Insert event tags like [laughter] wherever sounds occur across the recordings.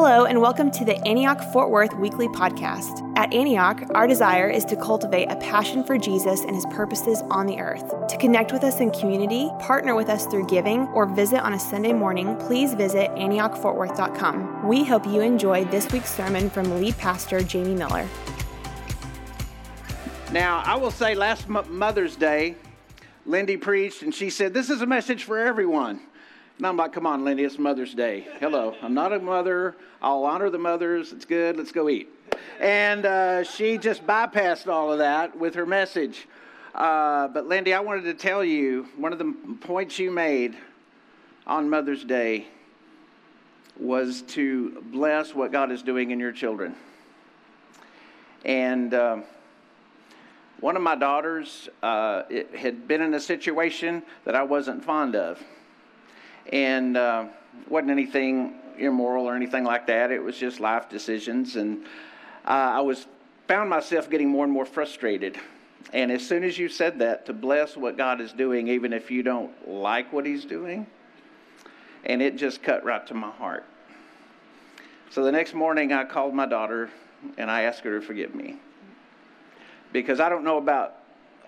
Hello, and welcome to the Antioch Fort Worth Weekly Podcast. At Antioch, our desire is to cultivate a passion for Jesus and his purposes on the earth. To connect with us in community, partner with us through giving, or visit on a Sunday morning, please visit AntiochFortWorth.com. We hope you enjoy this week's sermon from lead pastor Jamie Miller. Now, I will say last Mother's Day, Lindy preached and she said, This is a message for everyone. And I'm like, come on, Lindy, it's Mother's Day. Hello, I'm not a mother. I'll honor the mothers. It's good. Let's go eat. And uh, she just bypassed all of that with her message. Uh, but Lindy, I wanted to tell you one of the points you made on Mother's Day was to bless what God is doing in your children. And uh, one of my daughters uh, had been in a situation that I wasn't fond of and uh, wasn't anything immoral or anything like that. It was just life decisions, and uh, I was found myself getting more and more frustrated. And as soon as you said that, to bless what God is doing, even if you don't like what He's doing, and it just cut right to my heart. So the next morning, I called my daughter and I asked her to forgive me. Because I don't know about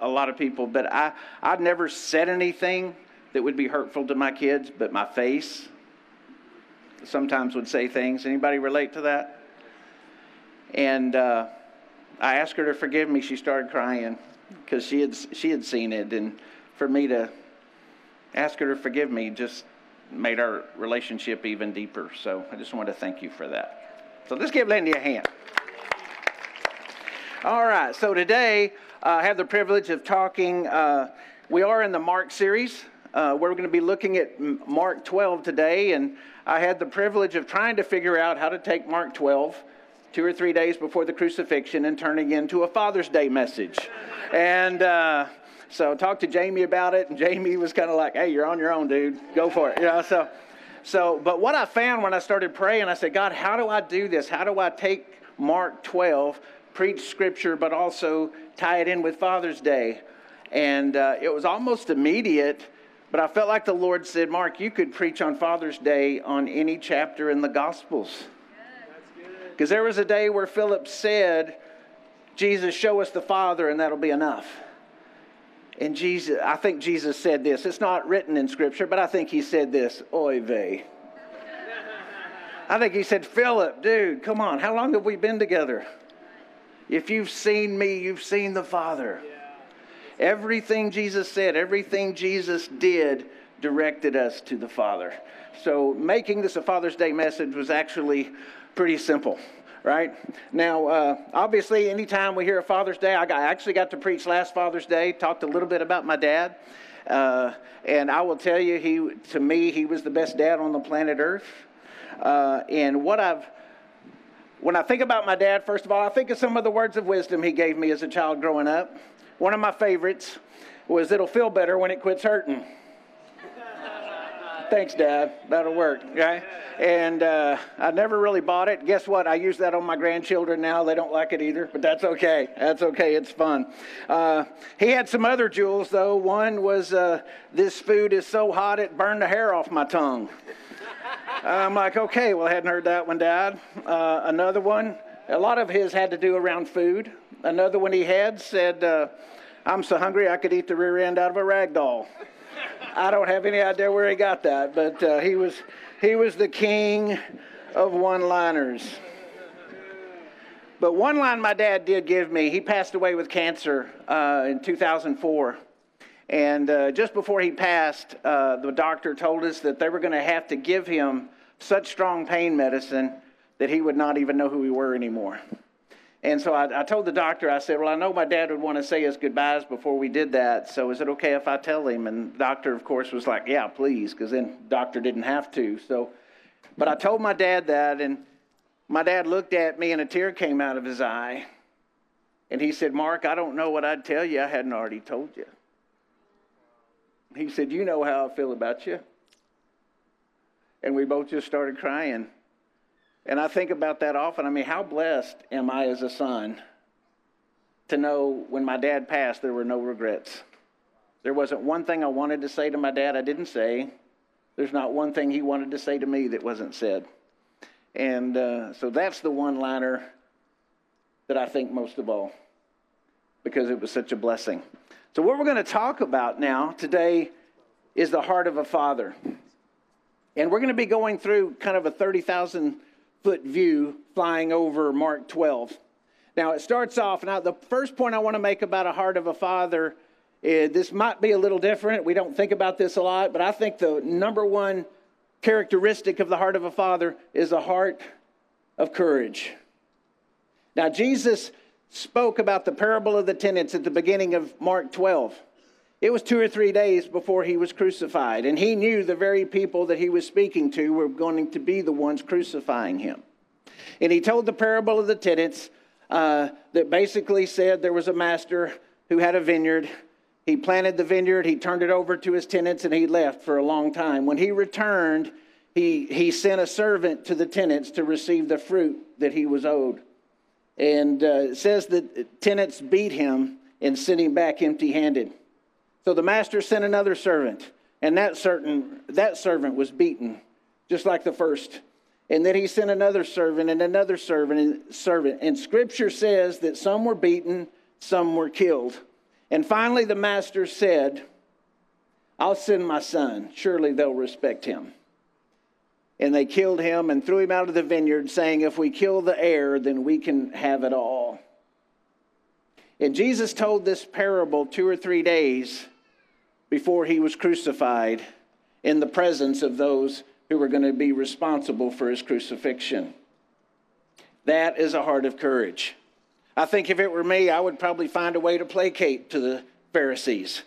a lot of people, but I, I'd never said anything that would be hurtful to my kids, but my face sometimes would say things. Anybody relate to that? And uh, I asked her to forgive me. She started crying because she had she had seen it, and for me to ask her to forgive me just made our relationship even deeper. So I just want to thank you for that. So let's give Lindy a hand. All right. So today uh, I have the privilege of talking. Uh, we are in the Mark series. Uh, we're going to be looking at Mark 12 today, and I had the privilege of trying to figure out how to take Mark 12 two or three days before the crucifixion and turning into a Father's Day message. And uh, so I talked to Jamie about it, and Jamie was kind of like, "Hey, you're on your own, dude. Go for it." You know, so. So, but what I found when I started praying, I said, God, how do I do this? How do I take Mark 12, preach scripture, but also tie it in with Father's Day? And uh, it was almost immediate but I felt like the Lord said, Mark, you could preach on Father's Day on any chapter in the Gospels. Because there was a day where Philip said, Jesus, show us the Father, and that'll be enough. And Jesus, I think Jesus said this. It's not written in Scripture, but I think he said this, oy vey. I think he said, Philip, dude, come on, how long have we been together? If you've seen me, you've seen the Father. Everything Jesus said, everything Jesus did directed us to the Father. So making this a Father's Day message was actually pretty simple right? Now, uh, obviously, anytime we hear a Father's Day, I, got, I, actually got to preach last Father's Day, talked a little bit about my dad. Uh, and I will tell you, he, to me, he was the best dad on the planet Earth. Uh, and what I've, when I think about my dad, first of all, I think of some of the words of wisdom he gave me as a child growing up. One of my favorites was it'll feel better when it quits hurting. Thanks, Dad. That'll work. Okay. And uh, I never really bought it. Guess what? I use that on my grandchildren now. They don't like it either, but that's okay. That's okay. It's fun. Uh, he had some other jewels, though. One was uh, this food is so hot it burned the hair off my tongue. I'm like, okay, well, I hadn't heard that one, Dad. Uh, another one, a lot of his had to do around food. Another one he had said, uh, I'm so hungry I could eat the rear end out of a rag doll. I don't have any idea where he got that, but uh, he, was, he was the king of one liners. But one line my dad did give me, he passed away with cancer uh, in 2004. And uh, just before he passed, uh, the doctor told us that they were going to have to give him such strong pain medicine that he would not even know who we were anymore. And so I, I, told the doctor, I said, Well, I know my dad would want to say his goodbyes before we did that. So is it okay if I tell him? And the doctor, of course, was like, Yeah, please, because then the doctor didn't have to. So, but I told my dad that, and my dad looked at me, and a tear came out of his eye. And he said, Mark, I don't know what I'd tell you I hadn't already told you. He said, You know how I feel about you. And we both just started crying. And I think about that often. I mean, how blessed am I as a son to know when my dad passed, there were no regrets. There wasn't one thing I wanted to say to my dad I didn't say. There's not one thing he wanted to say to me that wasn't said. And uh, so that's the one liner that I think most of all because it was such a blessing. So, what we're going to talk about now today is the heart of a father. And we're going to be going through kind of a 30,000 foot view flying over Mark 12. Now, it starts off, now, the first point I want to make about a heart of a father is this might be a little different. We don't think about this a lot, but I think the number one characteristic of the heart of a father is a heart of courage. Now, Jesus spoke about the parable of the tenants at the beginning of Mark 12. It was two or three days before he was crucified, and he knew the very people that he was speaking to were going to be the ones crucifying him. And he told the parable of the tenants uh, that basically said there was a master who had a vineyard. He planted the vineyard, he turned it over to his tenants, and he left for a long time. When he returned, he, he sent a servant to the tenants to receive the fruit that he was owed. And uh, it says that tenants beat him and sent him back empty handed. So the master sent another servant, and that, certain, that servant was beaten, just like the first. And then he sent another servant and another servant and servant. And scripture says that some were beaten, some were killed. And finally the master said, I'll send my son. Surely they'll respect him and they killed him and threw him out of the vineyard, saying, If we kill the heir, then we can have it all. And Jesus told this parable two or three days before he was crucified in the presence of those who were going to be responsible for his crucifixion. That is a heart of courage. I think if it were me, I would probably find a way to placate to the Pharisees.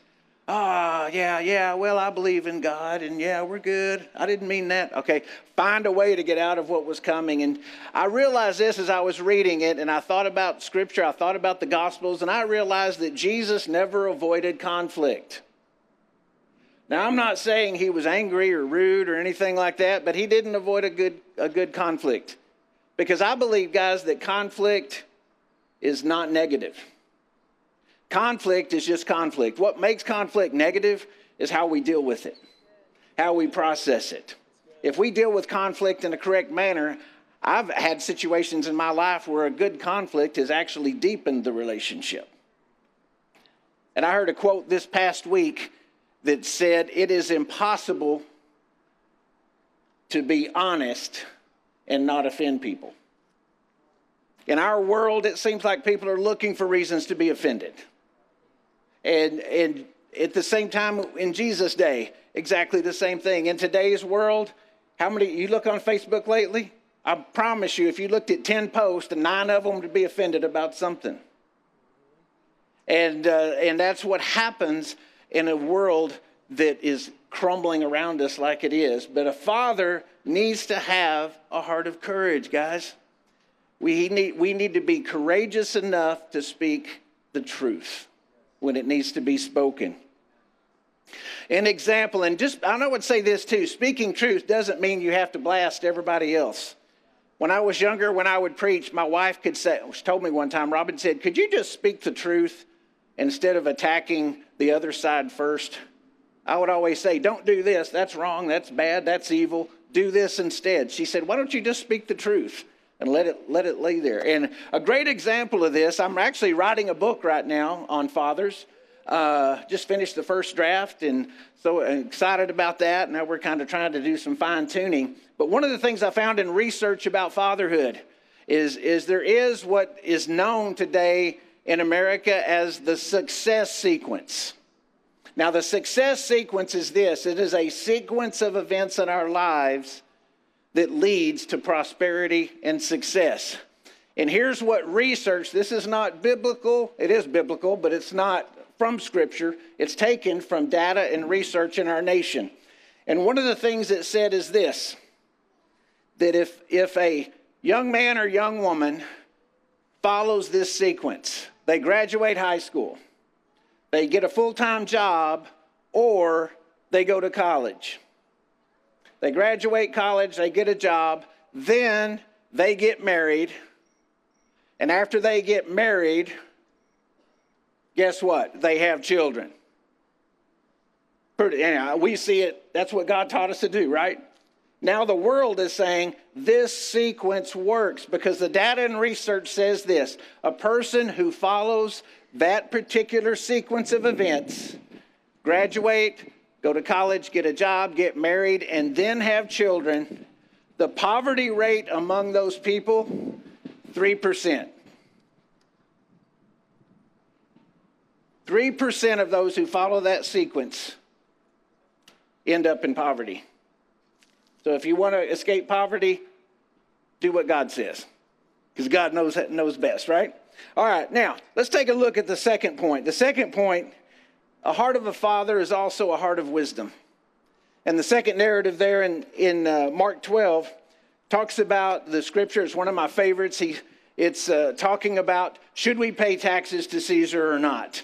Ah, oh, yeah, yeah, well, I believe in God, and yeah, we're good. I didn't mean that. Okay, find a way to get out of what was coming. And I realized this as I was reading it, and I thought about Scripture, I thought about the Gospels, and I realized that Jesus never avoided conflict. Now, I'm not saying he was angry or rude or anything like that, but he didn't avoid a good, a good conflict. Because I believe, guys, that conflict is not negative. Conflict is just conflict. What makes conflict negative is how we deal with it, how we process it. If we deal with conflict in a correct manner, I've had situations in my life where a good conflict has actually deepened the relationship. And I heard a quote this past week that said, It is impossible to be honest and not offend people. In our world, it seems like people are looking for reasons to be offended. And, and at the same time, in Jesus' day, exactly the same thing. In today's world, how many, you look on Facebook lately? I promise you, if you looked at 10 posts, nine of them would be offended about something. And, uh, and that's what happens in a world that is crumbling around us like it is. But a father needs to have a heart of courage, guys. We need, we need to be courageous enough to speak the truth when it needs to be spoken. An example, and just I would say this too speaking truth doesn't mean you have to blast everybody else. When I was younger, when I would preach, my wife could say, she told me one time, Robin said, Could you just speak the truth instead of attacking the other side first? I would always say, Don't do this. That's wrong. That's bad. That's evil. Do this instead. She said, Why don't you just speak the truth? and let it let it lay there. And a great example of this, I'm actually writing a book right now on fathers. Uh, just finished the first draft, and so excited about that. Now we're kind of trying to do some fine tuning. But one of the things I found in research about fatherhood is is there is what is known today in America as the success sequence. Now, the success sequence is this it is a sequence of events in our lives that leads to prosperity and success. And here's what research this is not biblical, it is biblical, but it's not from Scripture. It's taken from data and research in our nation. And one of the things it said is this that if, if a young man or young woman follows this sequence, they graduate high school, they get a full time job, or they go to college. They graduate college, they get a job, then they get married. And after they get married, guess what? They have children. Pretty, we see it, that's what God taught us to do, right? Now the world is saying this sequence works because the data and research says this a person who follows that particular sequence of events, graduate, go to college, get a job, get married, and then have children, the poverty rate among those people, 3%. 3% of those who follow that sequence end up in poverty. So if you want to escape poverty, do what God says, because God knows knows best, right? All right, now let's take a look at the second point. The second point, a heart of a father is also a heart of wisdom. And the second narrative there in, in uh, Mark 12 talks about the scripture. It's one of my favorites. He, it's uh, talking about should we pay taxes to Caesar or not.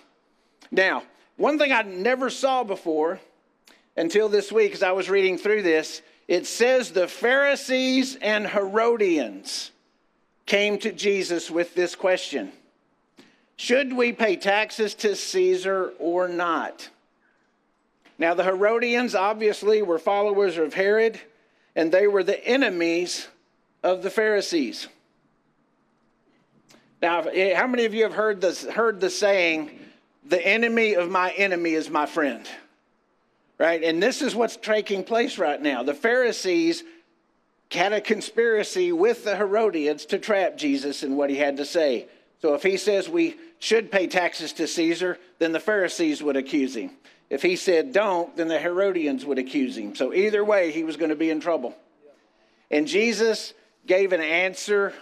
Now, one thing I never saw before until this week as I was reading through this it says the Pharisees and Herodians came to Jesus with this question Should we pay taxes to Caesar or not? Now, the Herodians obviously were followers of Herod, and they were the enemies of the Pharisees. Now, eh, how many of you have heard, this, heard the saying, the enemy of my enemy is my friend? Right? And this is what's taking place right now. The Pharisees had a conspiracy with the Herodians to trap Jesus in what he had to say. So if he says we should pay taxes to Caesar, then the Pharisees would accuse him. If he said don't, then the Herodians would accuse him. So either way, he was going to be in trouble. And Jesus gave an answer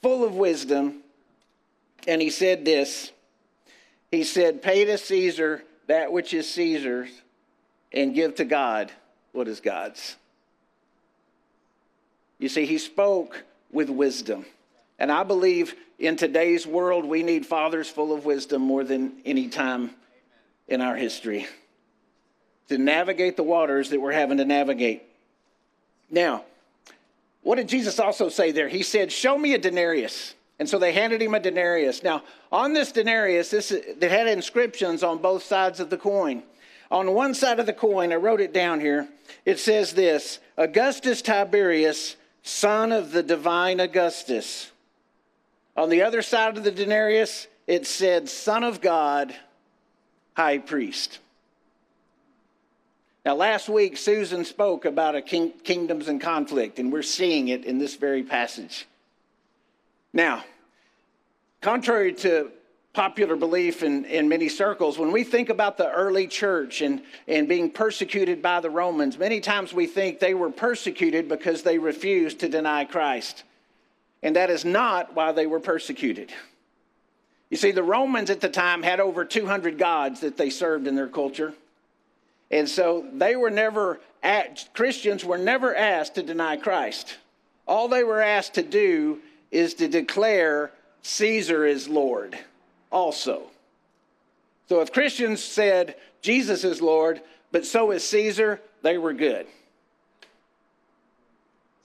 full of wisdom, and he said this He said, Pay to Caesar that which is Caesar's, and give to God what is God's. You see, he spoke with wisdom. And I believe in today's world, we need fathers full of wisdom more than any time in our history to navigate the waters that we're having to navigate. Now, what did Jesus also say there? He said, Show me a denarius. And so they handed him a denarius. Now, on this denarius, this, it had inscriptions on both sides of the coin. On one side of the coin, I wrote it down here, it says this Augustus Tiberius, son of the divine Augustus. On the other side of the denarius, it said, Son of God, High Priest. Now, last week, Susan spoke about a king, kingdoms in conflict, and we're seeing it in this very passage. Now, contrary to popular belief in, in many circles. When we think about the early church and, and being persecuted by the Romans, many times we think they were persecuted because they refused to deny Christ. And that is not why they were persecuted. You see, the Romans at the time had over 200 gods that they served in their culture. And so they were never, at, Christians were never asked to deny Christ. All they were asked to do is to declare Caesar is Lord also. So if Christians said Jesus is Lord, but so is Caesar, they were good.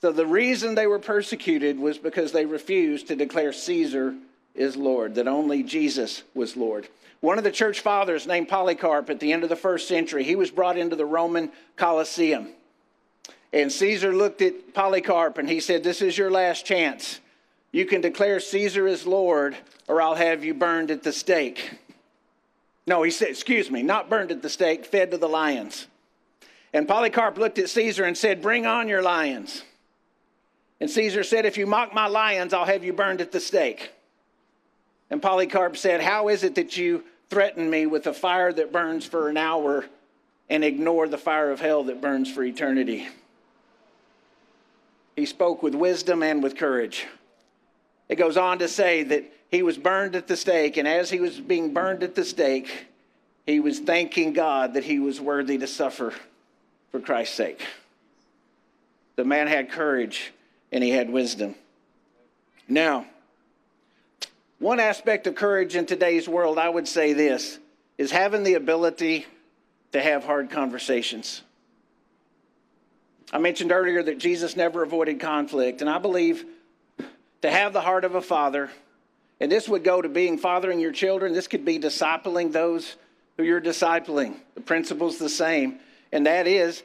So the reason they were persecuted was because they refused to declare Caesar is Lord, that only Jesus was Lord. One of the church fathers named Polycarp at the end of the first century, he was brought into the Roman Colosseum. And Caesar looked at Polycarp and he said, This is your last chance. You can declare Caesar is Lord, or I'll have you burned at the stake. No, he said, excuse me, not burned at the stake, fed to the lions. And Polycarp looked at Caesar and said, Bring on your lions. And Caesar said, If you mock my lions, I'll have you burned at the stake. And Polycarp said, How is it that you threaten me with a fire that burns for an hour and ignore the fire of hell that burns for eternity? He spoke with wisdom and with courage. It goes on to say that he was burned at the stake, and as he was being burned at the stake, he was thanking God that he was worthy to suffer for Christ's sake. The man had courage and he had wisdom. Now, one aspect of courage in today's world, I would say this, is having the ability to have hard conversations. I mentioned earlier that Jesus never avoided conflict, and I believe to have the heart of a father. And this would go to being fathering your children. This could be discipling those who you're discipling. The principle's the same. And that is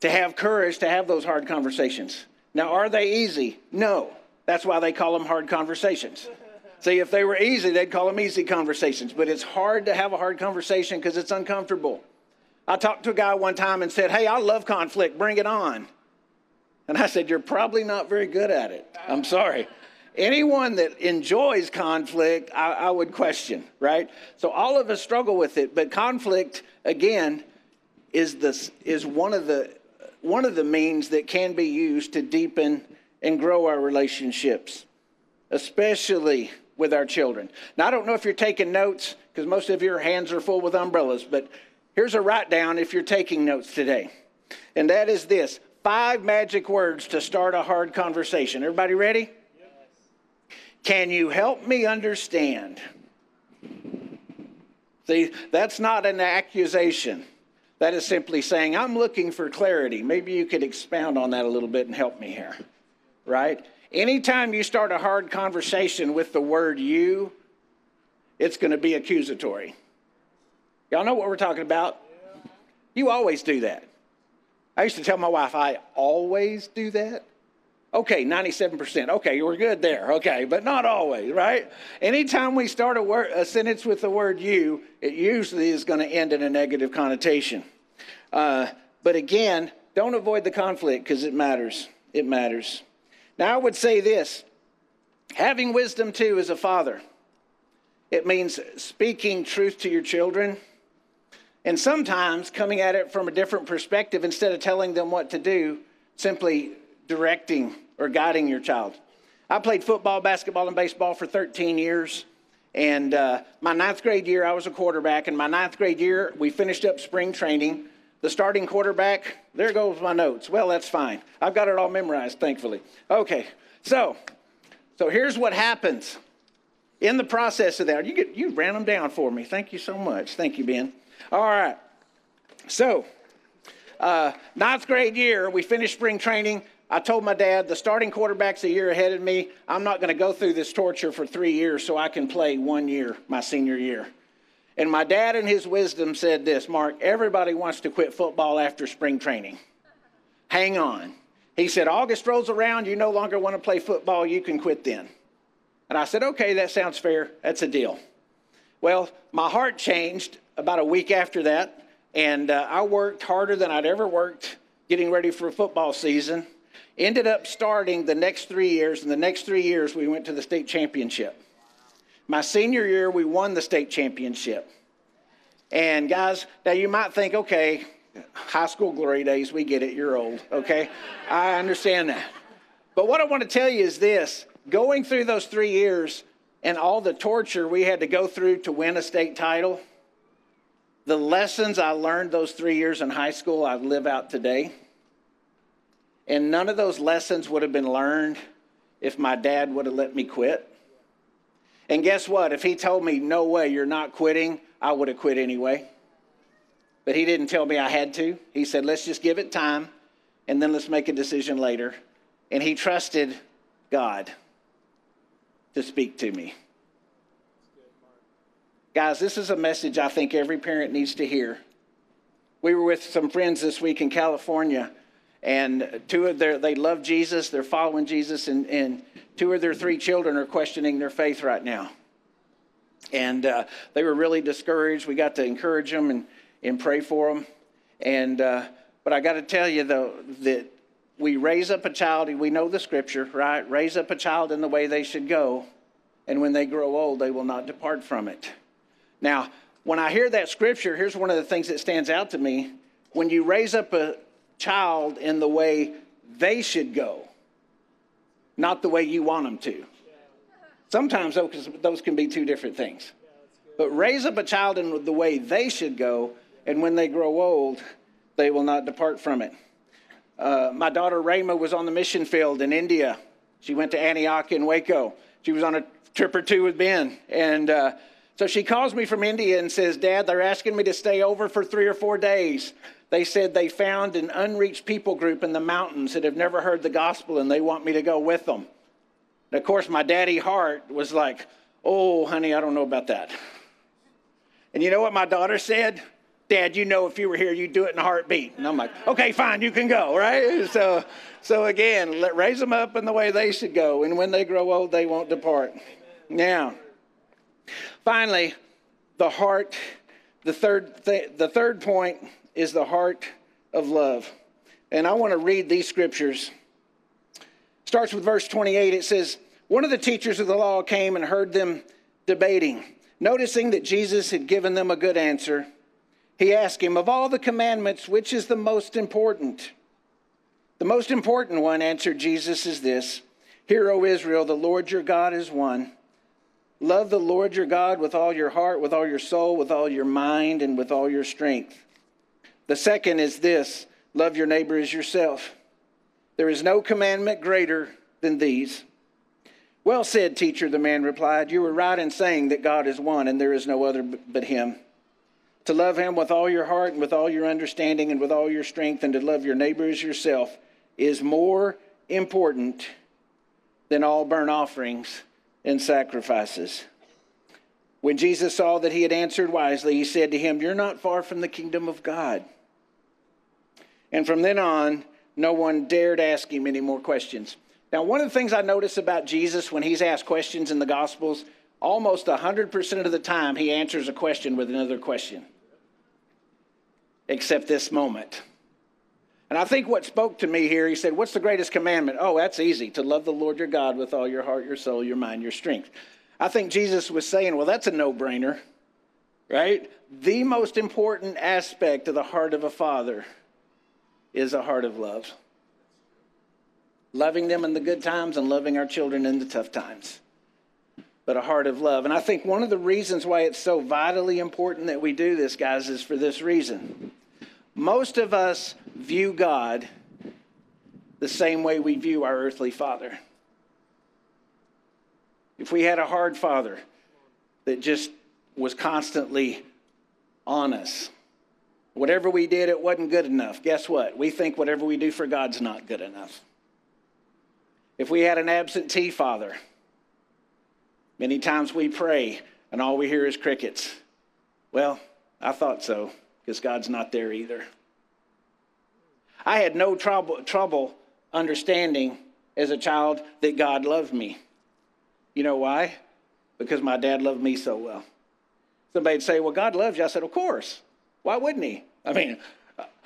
to have courage to have those hard conversations. Now, are they easy? No. That's why they call them hard conversations. [laughs] See, if they were easy, they'd call them easy conversations. But it's hard to have a hard conversation because it's uncomfortable. I talked to a guy one time and said, Hey, I love conflict, bring it on. And I said, You're probably not very good at it. I'm sorry. Anyone that enjoys conflict, I, I would question, right? So all of us struggle with it, but conflict, again, is, this, is one, of the, one of the means that can be used to deepen and grow our relationships, especially with our children. Now, I don't know if you're taking notes because most of your hands are full with umbrellas, but here's a write down if you're taking notes today. And that is this five magic words to start a hard conversation. Everybody ready? Can you help me understand? See, that's not an accusation. That is simply saying, I'm looking for clarity. Maybe you could expound on that a little bit and help me here, right? Anytime you start a hard conversation with the word you, it's going to be accusatory. Y'all know what we're talking about? You always do that. I used to tell my wife, I always do that. Okay, 97%. Okay, we're good there. Okay, but not always, right? Anytime we start a, word, a sentence with the word you, it usually is going to end in a negative connotation. Uh, but again, don't avoid the conflict because it matters. It matters. Now, I would say this having wisdom too as a father, it means speaking truth to your children. And sometimes coming at it from a different perspective instead of telling them what to do, simply directing or guiding your child. I played football, basketball, and baseball for 13 years. And uh, my ninth grade year, I was a quarterback. And my ninth grade year, we finished up spring training. The starting quarterback, there goes my notes. Well, that's fine. I've got it all memorized, thankfully. Okay, so so here's what happens in the process of that. You get you ran them down for me. Thank you so much. Thank you, Ben. All right. So, uh, ninth grade year, we finished spring training. I told my dad, the starting quarterback's a year ahead of me. I'm not going to go through this torture for three years so I can play one year, my senior year. And my dad, in his wisdom, said this Mark, everybody wants to quit football after spring training. Hang on. He said, August rolls around, you no longer want to play football, you can quit then. And I said, okay, that sounds fair. That's a deal. Well, my heart changed about a week after that, and uh, I worked harder than I'd ever worked getting ready for football season. Ended up starting the next three years, and the next three years we went to the state championship. My senior year, we won the state championship. And guys, now you might think, okay, high school glory days, we get it, you're old, okay? I understand that. But what I want to tell you is this going through those three years and all the torture we had to go through to win a state title, the lessons I learned those three years in high school, I live out today. And none of those lessons would have been learned if my dad would have let me quit. And guess what? If he told me, no way, you're not quitting, I would have quit anyway. But he didn't tell me I had to. He said, let's just give it time and then let's make a decision later. And he trusted God to speak to me. Guys, this is a message I think every parent needs to hear. We were with some friends this week in California, and two of their they love Jesus, they're following Jesus, and, and two of their three children are questioning their faith right now. And uh, they were really discouraged. We got to encourage them and, and pray for them. And uh, but I got to tell you though that we raise up a child. We know the scripture, right? Raise up a child in the way they should go, and when they grow old, they will not depart from it. Now, when I hear that scripture, here's one of the things that stands out to me. When you raise up a child in the way they should go, not the way you want them to. Sometimes those can be two different things. But raise up a child in the way they should go, and when they grow old, they will not depart from it. Uh, my daughter Rayma was on the mission field in India. She went to Antioch in Waco. She was on a trip or two with Ben. And uh, so she calls me from India and says, Dad, they're asking me to stay over for three or four days. They said they found an unreached people group in the mountains that have never heard the gospel and they want me to go with them. And of course, my daddy heart was like, Oh, honey, I don't know about that. And you know what my daughter said? Dad, you know if you were here, you'd do it in a heartbeat. And I'm like, okay, fine, you can go, right? [laughs] So, so again, let, raise them up in the way they should go. And when they grow old, they won't depart. Now, finally, the heart, the third, th- the third point is the heart of love. And I want to read these scriptures. Starts with verse 28. It says, One of the teachers of the law came and heard them debating. Noticing that Jesus had given them a good answer, he asked him, Of all the commandments, which is the most important? The most important one, answered Jesus, is this Hear, O Israel, the Lord your God is one. Love the Lord your God with all your heart, with all your soul, with all your mind, and with all your strength. The second is this love your neighbor as yourself. There is no commandment greater than these. Well said, teacher, the man replied. You were right in saying that God is one and there is no other but him. To love him with all your heart and with all your understanding and with all your strength and to love your neighbor as yourself is more important than all burnt offerings and sacrifices. When Jesus saw that he had answered wisely, he said to him, You're not far from the kingdom of God. And from then on, no one dared ask him any more questions. Now, one of the things I notice about Jesus when he's asked questions in the Gospels, almost 100% of the time he answers a question with another question, except this moment. And I think what spoke to me here, he said, What's the greatest commandment? Oh, that's easy to love the Lord your God with all your heart, your soul, your mind, your strength. I think Jesus was saying, Well, that's a no brainer, right? The most important aspect of the heart of a father is a heart of love. Loving them in the good times and loving our children in the tough times. But a heart of love. And I think one of the reasons why it's so vitally important that we do this, guys, is for this reason. Most of us view God the same way we view our earthly father. If we had a hard father that just was constantly on us, whatever we did, it wasn't good enough. Guess what? We think whatever we do for God's not good enough. If we had an absentee father, many times we pray and all we hear is crickets. Well, I thought so because God's not there either. I had no trouble, trouble understanding as a child that God loved me. You know why? Because my dad loved me so well. Somebody'd say, Well, God loves you. I said, Of course. Why wouldn't he? I mean,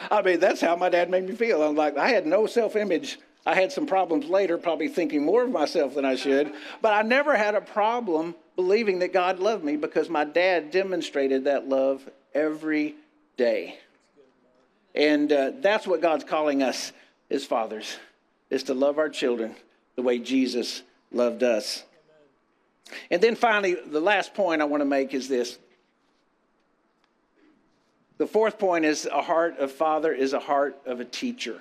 I mean, that's how my dad made me feel. I'm like, I had no self image. I had some problems later, probably thinking more of myself than I should, but I never had a problem believing that God loved me because my dad demonstrated that love every day. And uh, that's what God's calling us as fathers, is to love our children the way Jesus loved us. And then finally, the last point I want to make is this. The fourth point is a heart of father is a heart of a teacher.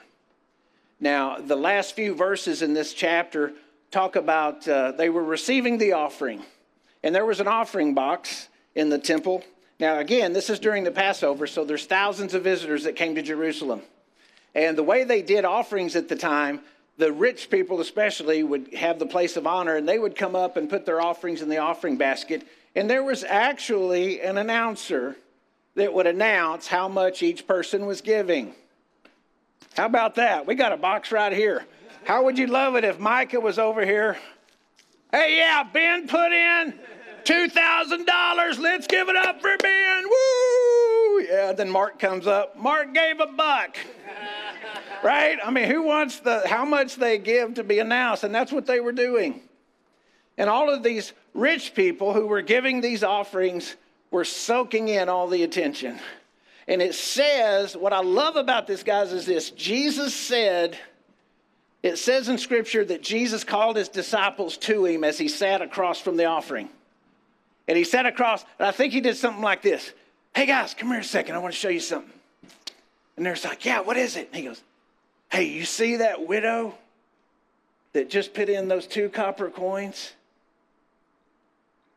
Now, the last few verses in this chapter talk about uh, they were receiving the offering, and there was an offering box in the temple now, again, this is during the Passover, so there's thousands of visitors that came to Jerusalem. And the way they did offerings at the time, the rich people especially would have the place of honor, and they would come up and put their offerings in the offering basket. And there was actually an announcer that would announce how much each person was giving. How about that? We got a box right here. How would you love it if Micah was over here? Hey, yeah, Ben put in $2,000. Let's give it up for Ben. Woo! Yeah, then Mark comes up. Mark gave a buck. [laughs] right? I mean, who wants the how much they give to be announced? And that's what they were doing. And all of these rich people who were giving these offerings were soaking in all the attention. And it says, what I love about this, guys, is this Jesus said, it says in Scripture that Jesus called his disciples to him as he sat across from the offering. And he sat across, and I think he did something like this Hey guys, come here a second. I want to show you something. And they're like, Yeah, what is it? And he goes, Hey, you see that widow that just put in those two copper coins?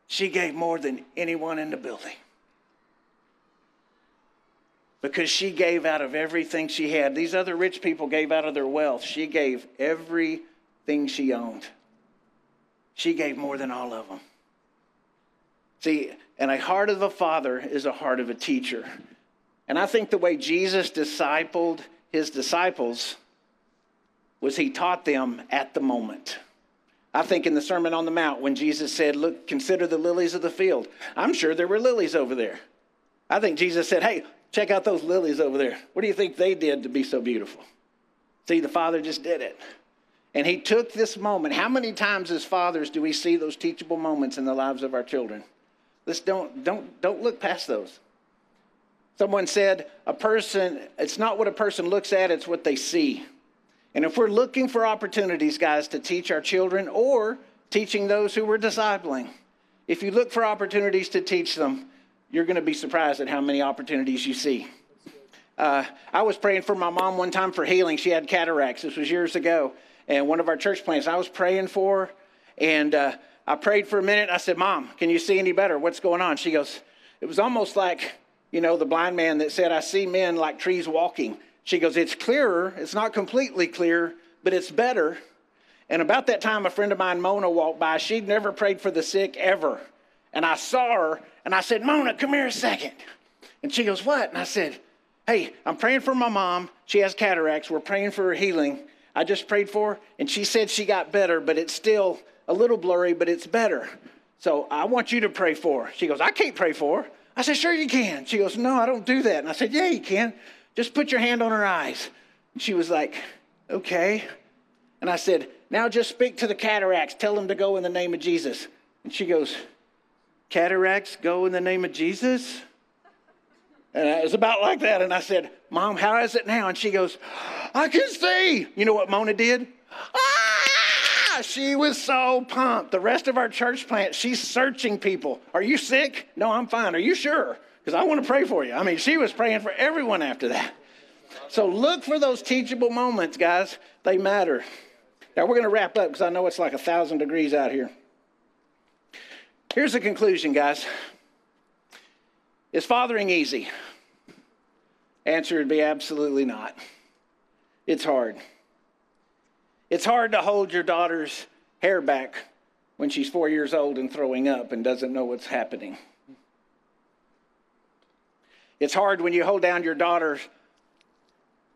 She gave more than anyone in the building. Because she gave out of everything she had. These other rich people gave out of their wealth. She gave everything she owned. She gave more than all of them. See, and a heart of a father is a heart of a teacher. And I think the way Jesus discipled his disciples was he taught them at the moment. I think in the Sermon on the Mount, when Jesus said, Look, consider the lilies of the field, I'm sure there were lilies over there. I think Jesus said, Hey, check out those lilies over there. What do you think they did to be so beautiful? See, the Father just did it. And he took this moment. How many times as fathers do we see those teachable moments in the lives of our children? Let's don't, don't, don't look past those. Someone said, a person, it's not what a person looks at, it's what they see. And if we're looking for opportunities, guys, to teach our children or teaching those who we're discipling, if you look for opportunities to teach them, you're going to be surprised at how many opportunities you see. Uh, I was praying for my mom one time for healing. She had cataracts. This was years ago. And one of our church plants, I was praying for her. And uh, I prayed for a minute. I said, Mom, can you see any better? What's going on? She goes, It was almost like, you know, the blind man that said, I see men like trees walking. She goes, It's clearer. It's not completely clear, but it's better. And about that time, a friend of mine, Mona, walked by. She'd never prayed for the sick ever. And I saw her and I said, Mona, come here a second. And she goes, What? And I said, Hey, I'm praying for my mom. She has cataracts. We're praying for her healing. I just prayed for her, and she said she got better, but it's still a little blurry, but it's better. So I want you to pray for her. She goes, I can't pray for her. I said, Sure, you can. She goes, No, I don't do that. And I said, Yeah, you can. Just put your hand on her eyes. And she was like, Okay. And I said, Now just speak to the cataracts. Tell them to go in the name of Jesus. And she goes, Cataracts go in the name of Jesus? And it was about like that. And I said, Mom, how is it now? And she goes, I can see. You know what Mona did? Ah! She was so pumped. The rest of our church plant, she's searching people. Are you sick? No, I'm fine. Are you sure? Because I want to pray for you. I mean, she was praying for everyone after that. So look for those teachable moments, guys. They matter. Now we're going to wrap up because I know it's like a thousand degrees out here. Here's the conclusion, guys. Is fathering easy? Answer would be absolutely not. It's hard. It's hard to hold your daughter's hair back when she's four years old and throwing up and doesn't know what's happening. It's hard when you hold down your daughter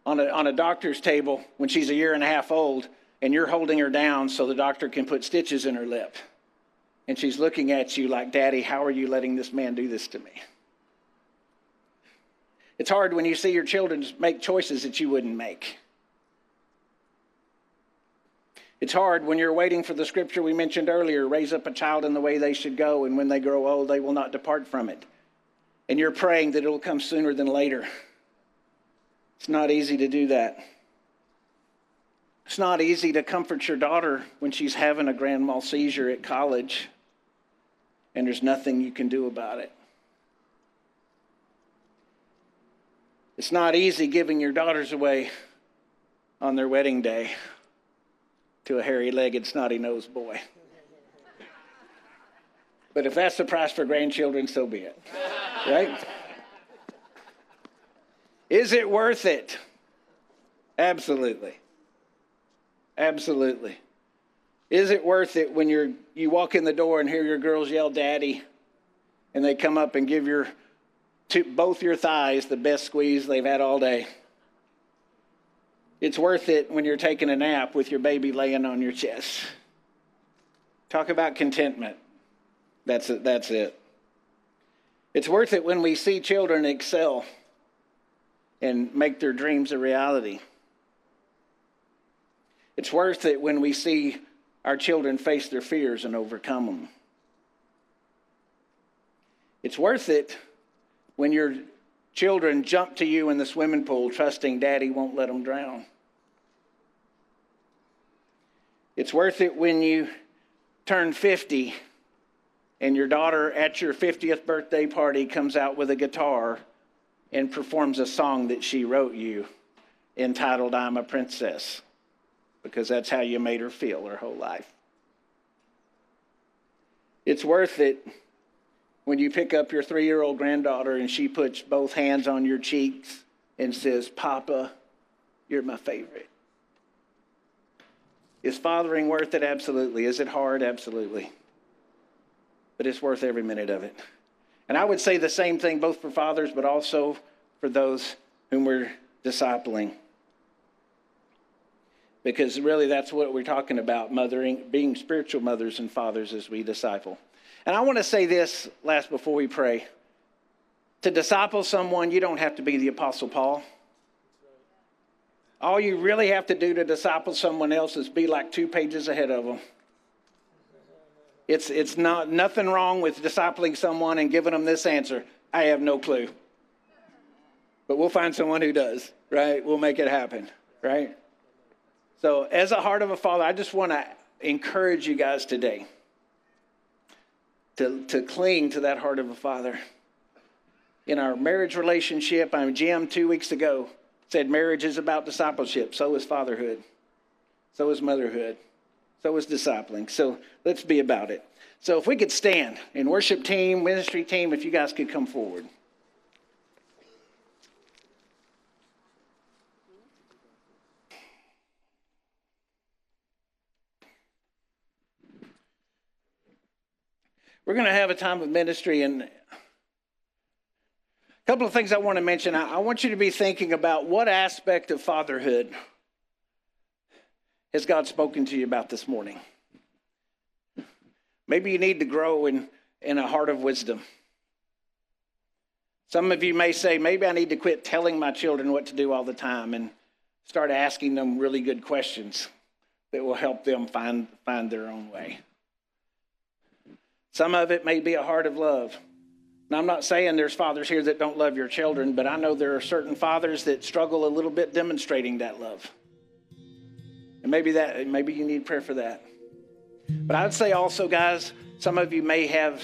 on a, on a doctor's table when she's a year and a half old and you're holding her down so the doctor can put stitches in her lip. And she's looking at you like, Daddy, how are you letting this man do this to me? It's hard when you see your children make choices that you wouldn't make. It's hard when you're waiting for the scripture we mentioned earlier raise up a child in the way they should go, and when they grow old, they will not depart from it. And you're praying that it'll come sooner than later. It's not easy to do that. It's not easy to comfort your daughter when she's having a grand mal seizure at college and there's nothing you can do about it. It's not easy giving your daughters away on their wedding day to a hairy legged, snotty nosed boy. But if that's the price for grandchildren, so be it. Right? Is it worth it? Absolutely. Absolutely. Is it worth it when you're you walk in the door and hear your girls yell daddy and they come up and give your to both your thighs the best squeeze they've had all day. It's worth it when you're taking a nap with your baby laying on your chest. Talk about contentment. That's it. That's it. It's worth it when we see children excel and make their dreams a reality. It's worth it when we see our children face their fears and overcome them. It's worth it when your children jump to you in the swimming pool trusting daddy won't let them drown. It's worth it when you turn 50 and your daughter at your 50th birthday party comes out with a guitar and performs a song that she wrote you entitled I'm a Princess because that's how you made her feel her whole life. It's worth it when you pick up your three year old granddaughter and she puts both hands on your cheeks and says, Papa, you're my favorite. Is fathering worth it? Absolutely. Is it hard? Absolutely. But it's worth every minute of it. And I would say the same thing both for fathers, but also for those whom we're discipling. Because really, that's what we're talking about mothering, being spiritual mothers and fathers as we disciple. And I want to say this last before we pray. To disciple someone, you don't have to be the Apostle Paul. All you really have to do to disciple someone else is be like two pages ahead of them. It's, it's not nothing wrong with discipling someone and giving them this answer. I have no clue. But we'll find someone who does, right? We'll make it happen, right? So, as a heart of a father, I just want to encourage you guys today to, to cling to that heart of a father. In our marriage relationship, I'm Jim two weeks ago said marriage is about discipleship. So is fatherhood. So is motherhood. So is discipling. So let's be about it. So if we could stand and worship team, ministry team, if you guys could come forward. We're going to have a time of ministry, and a couple of things I want to mention. I want you to be thinking about what aspect of fatherhood has God spoken to you about this morning? Maybe you need to grow in, in a heart of wisdom. Some of you may say, maybe I need to quit telling my children what to do all the time and start asking them really good questions that will help them find, find their own way. Some of it may be a heart of love. Now, I'm not saying there's fathers here that don't love your children, but I know there are certain fathers that struggle a little bit demonstrating that love. And maybe that maybe you need prayer for that. But I'd say also, guys, some of you may have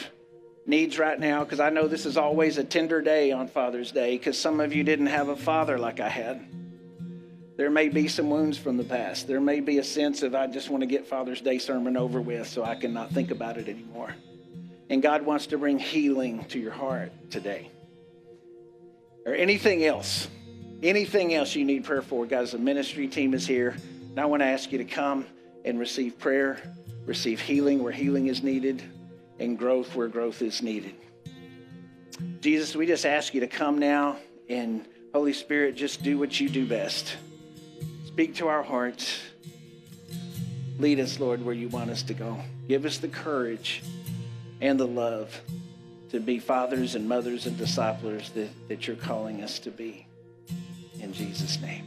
needs right now because I know this is always a tender day on Father's Day because some of you didn't have a father like I had. There may be some wounds from the past. There may be a sense of, I just want to get Father's Day sermon over with so I can not think about it anymore. And God wants to bring healing to your heart today. Or anything else, anything else you need prayer for, guys, the ministry team is here. And I want to ask you to come and receive prayer, receive healing where healing is needed, and growth where growth is needed. Jesus, we just ask you to come now and Holy Spirit, just do what you do best. Speak to our hearts. Lead us, Lord, where you want us to go. Give us the courage and the love to be fathers and mothers and disciplers that, that you're calling us to be. In Jesus' name.